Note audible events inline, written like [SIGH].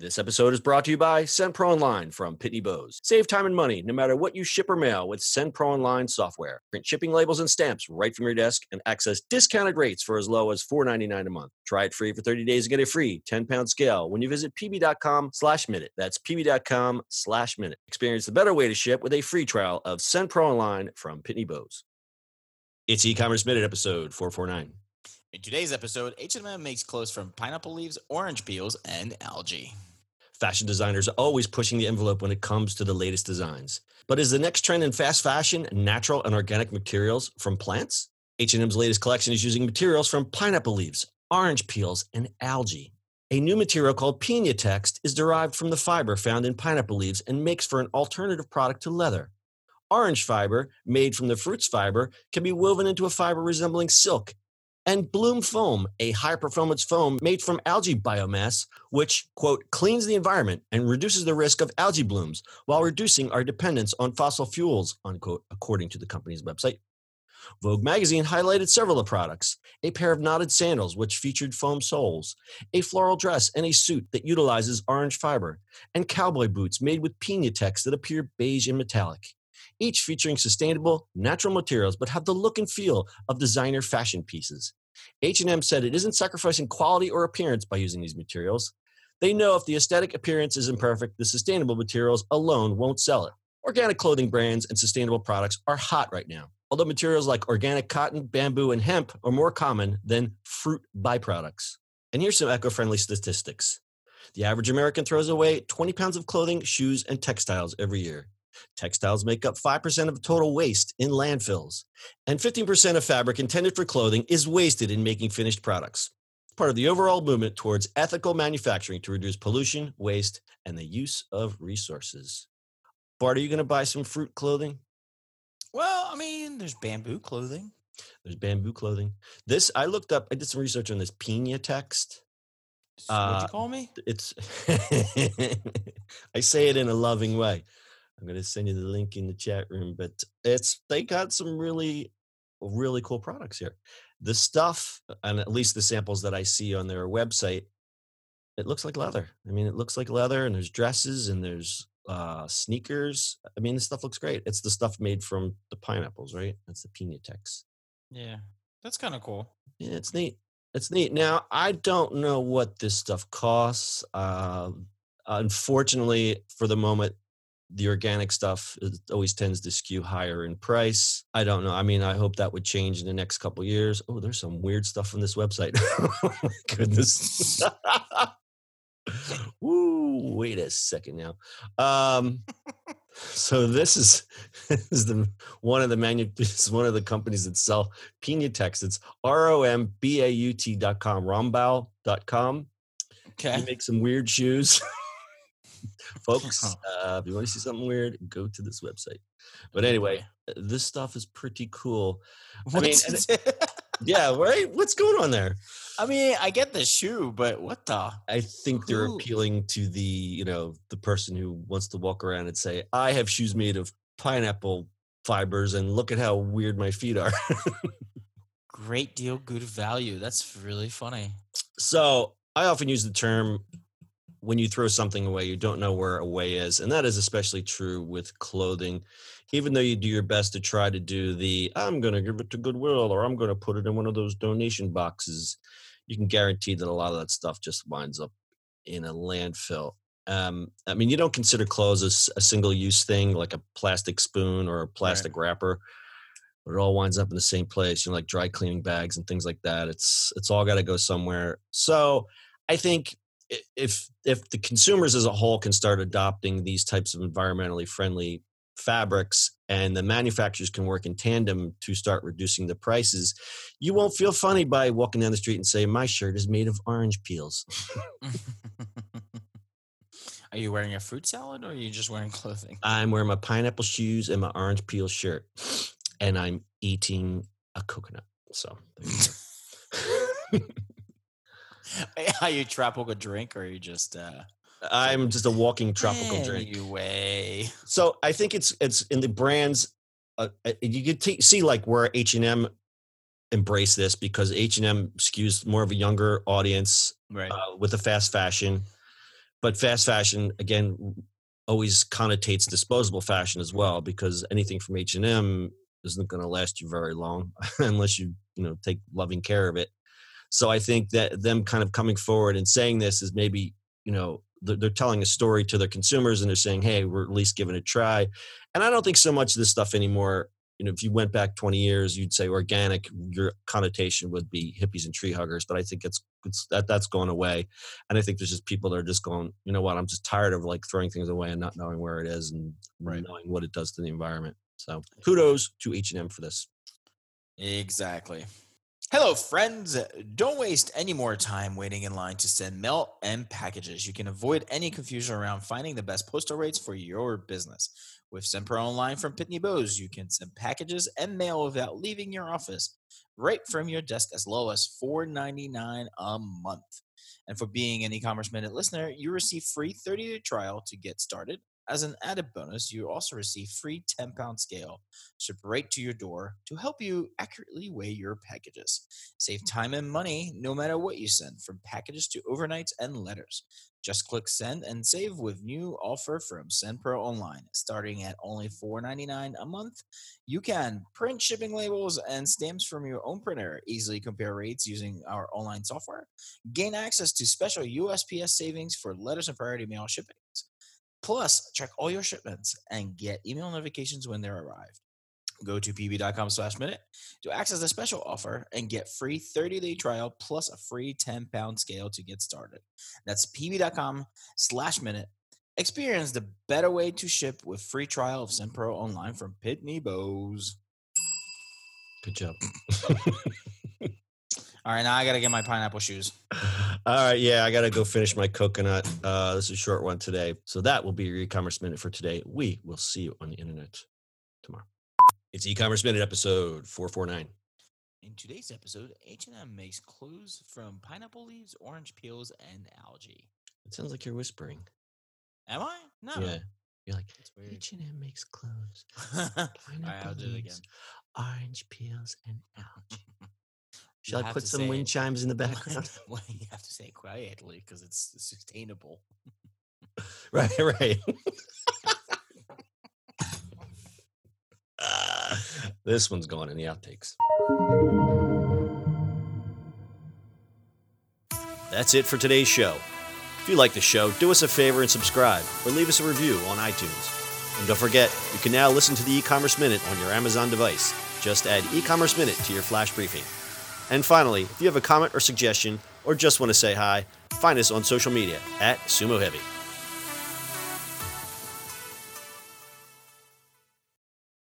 This episode is brought to you by SendPro Online from Pitney Bowes. Save time and money no matter what you ship or mail with SendPro Online software. Print shipping labels and stamps right from your desk and access discounted rates for as low as $4.99 a month. Try it free for 30 days and get a free 10-pound scale when you visit pb.com slash minute. That's pb.com slash minute. Experience the better way to ship with a free trial of SendPro Online from Pitney Bowes. It's e-commerce minute episode 449. In today's episode, H&M makes clothes from pineapple leaves, orange peels, and algae. Fashion designers are always pushing the envelope when it comes to the latest designs. But is the next trend in fast fashion natural and organic materials from plants? H&M's latest collection is using materials from pineapple leaves, orange peels, and algae. A new material called Pinatex is derived from the fiber found in pineapple leaves and makes for an alternative product to leather. Orange fiber, made from the fruit's fiber, can be woven into a fiber resembling silk and Bloom Foam, a high performance foam made from algae biomass, which, quote, cleans the environment and reduces the risk of algae blooms while reducing our dependence on fossil fuels, unquote, according to the company's website. Vogue magazine highlighted several of the products a pair of knotted sandals, which featured foam soles, a floral dress, and a suit that utilizes orange fiber, and cowboy boots made with Pinatex that appear beige and metallic each featuring sustainable, natural materials, but have the look and feel of designer fashion pieces. H&M said it isn't sacrificing quality or appearance by using these materials. They know if the aesthetic appearance is imperfect, the sustainable materials alone won't sell it. Organic clothing brands and sustainable products are hot right now, although materials like organic cotton, bamboo, and hemp are more common than fruit byproducts. And here's some eco friendly statistics. The average American throws away 20 pounds of clothing, shoes, and textiles every year. Textiles make up 5% of total waste in landfills, and 15% of fabric intended for clothing is wasted in making finished products. Part of the overall movement towards ethical manufacturing to reduce pollution, waste, and the use of resources. Bart, are you going to buy some fruit clothing? Well, I mean, there's bamboo clothing. There's bamboo clothing. This I looked up. I did some research on this Pinatex. What'd you uh, call me? It's. [LAUGHS] I say it in a loving way. I'm going to send you the link in the chat room, but it's they got some really really cool products here. The stuff and at least the samples that I see on their website it looks like leather. I mean, it looks like leather and there's dresses and there's uh sneakers. I mean, the stuff looks great. It's the stuff made from the pineapples, right? That's the Pinatex. Yeah. That's kind of cool. Yeah, it's neat. It's neat. Now, I don't know what this stuff costs. Uh, unfortunately, for the moment, the organic stuff always tends to skew higher in price. I don't know. I mean, I hope that would change in the next couple years. Oh, there's some weird stuff on this website. [LAUGHS] oh goodness. [LAUGHS] Woo, wait a second now. Um, so this is, [LAUGHS] this is the one of the manu one of the companies that sell Pinatex. It's R-O-M-B-A-U-T dot com, rombaut dot com. Okay. You make some weird shoes. [LAUGHS] folks uh, if you want to see something weird go to this website. But anyway uh, this stuff is pretty cool. I mean [LAUGHS] yeah right? What's going on there? I mean i get the shoe but what the i think they're appealing to the you know the person who wants to walk around and say i have shoes made of pineapple fibers and look at how weird my feet are. [LAUGHS] Great deal good value. That's really funny. So i often use the term when you throw something away, you don't know where away is. And that is especially true with clothing. Even though you do your best to try to do the, I'm going to give it to Goodwill or I'm going to put it in one of those donation boxes, you can guarantee that a lot of that stuff just winds up in a landfill. Um, I mean, you don't consider clothes as a single use thing like a plastic spoon or a plastic right. wrapper, but it all winds up in the same place, you know, like dry cleaning bags and things like that. It's, it's all got to go somewhere. So I think if if the consumers as a whole can start adopting these types of environmentally friendly fabrics and the manufacturers can work in tandem to start reducing the prices you won't feel funny by walking down the street and say my shirt is made of orange peels. [LAUGHS] Are you wearing a fruit salad or are you just wearing [LAUGHS] clothing? I'm wearing my pineapple shoes and my orange peel shirt and i'm eating a coconut. So [LAUGHS] [LAUGHS] Are you tropical drink or are you just uh I'm just a walking tropical drink. Anyway. So I think it's it's in the brands. Uh, uh, you could t- see like where H and M embrace this because H and M skews more of a younger audience Right. uh, with the fast fashion, but fast fashion again always connotates disposable fashion as well because anything from H and M isn't going to last you very long [LAUGHS] unless you you know take loving care of it. So I think that them kind of coming forward and saying this is maybe you know they're, telling a story to their consumers and they're saying hey we're at least giving it a try. And i don't think so much of this stuff anymore. You know if you went back 20 years you'd say organic your connotation would be hippies and tree huggers but i think it's, it's that that's gone away. And i think there's just people that are just going you know what? I'm just tired of like throwing things away and not knowing where it is and Right. knowing what it does to the environment. So kudos to h&m for this. Exactly. Hello, friends. Don't waste any more time waiting in line to send mail and packages. You can avoid any confusion around finding the best postal rates for your business. With SendPro Online from Pitney Bowes, you can send packages and mail without leaving your office, right from your desk as low as $4.99 a month. And for being an e-commerce minute listener, you receive free 30-day trial to get started. As an added bonus, you also receive free 10-pound scale shipped right to your door to help you accurately weigh your packages. Save hmm. time and money no matter what you send, from packages to overnights and letters. Just click send and save with new offer from SendPro Online, starting at only $4.99 a month. You can print shipping labels and stamps from your own printer, easily compare rates using our online software, gain access to special USPS savings for letters and priority mail shippings. Plus, track all your shipments and get email notifications when they're arrived. Go to pb.com slash minute to access the special offer and get free 30-day trial plus a free 10-pound scale to get started. That's pb.com slash minute. Experience the better way to ship with free trial of SendPro online from Pitney Bowes. good job [LAUGHS] [LAUGHS] All right, now I got to get my pineapple shoes. All right, yeah, I got to go finish my coconut. Uh, this is a short one today. So that will be your e-commerce minute for today. We will see you on the internet tomorrow. It's e-commerce minute episode 449. In today's episode, H&M makes clothes from pineapple leaves, orange peels, and algae. It sounds like you're whispering. Am I? No. Yeah. You're like, It's weird. H&M makes clothes. [LAUGHS] All right, Pineapple I'll do it again. leaves, orange peels, and [LAUGHS] algae. Should I put some wind chimes in the [LAUGHS] background? [LAUGHS] well, you have to say it quietly because it's sustainable. [LAUGHS] right, right. This one's going in the outtakes. That's it for today's show. If you like the show, do us a favor and subscribe or leave us a review on iTunes. And don't forget, you can now listen to the e-commerce minute on your Amazon device. Just add e-commerce minute to your flash briefing. And finally, if you have a comment or suggestion or just want to say hi, find us on social media at Sumo Heavy.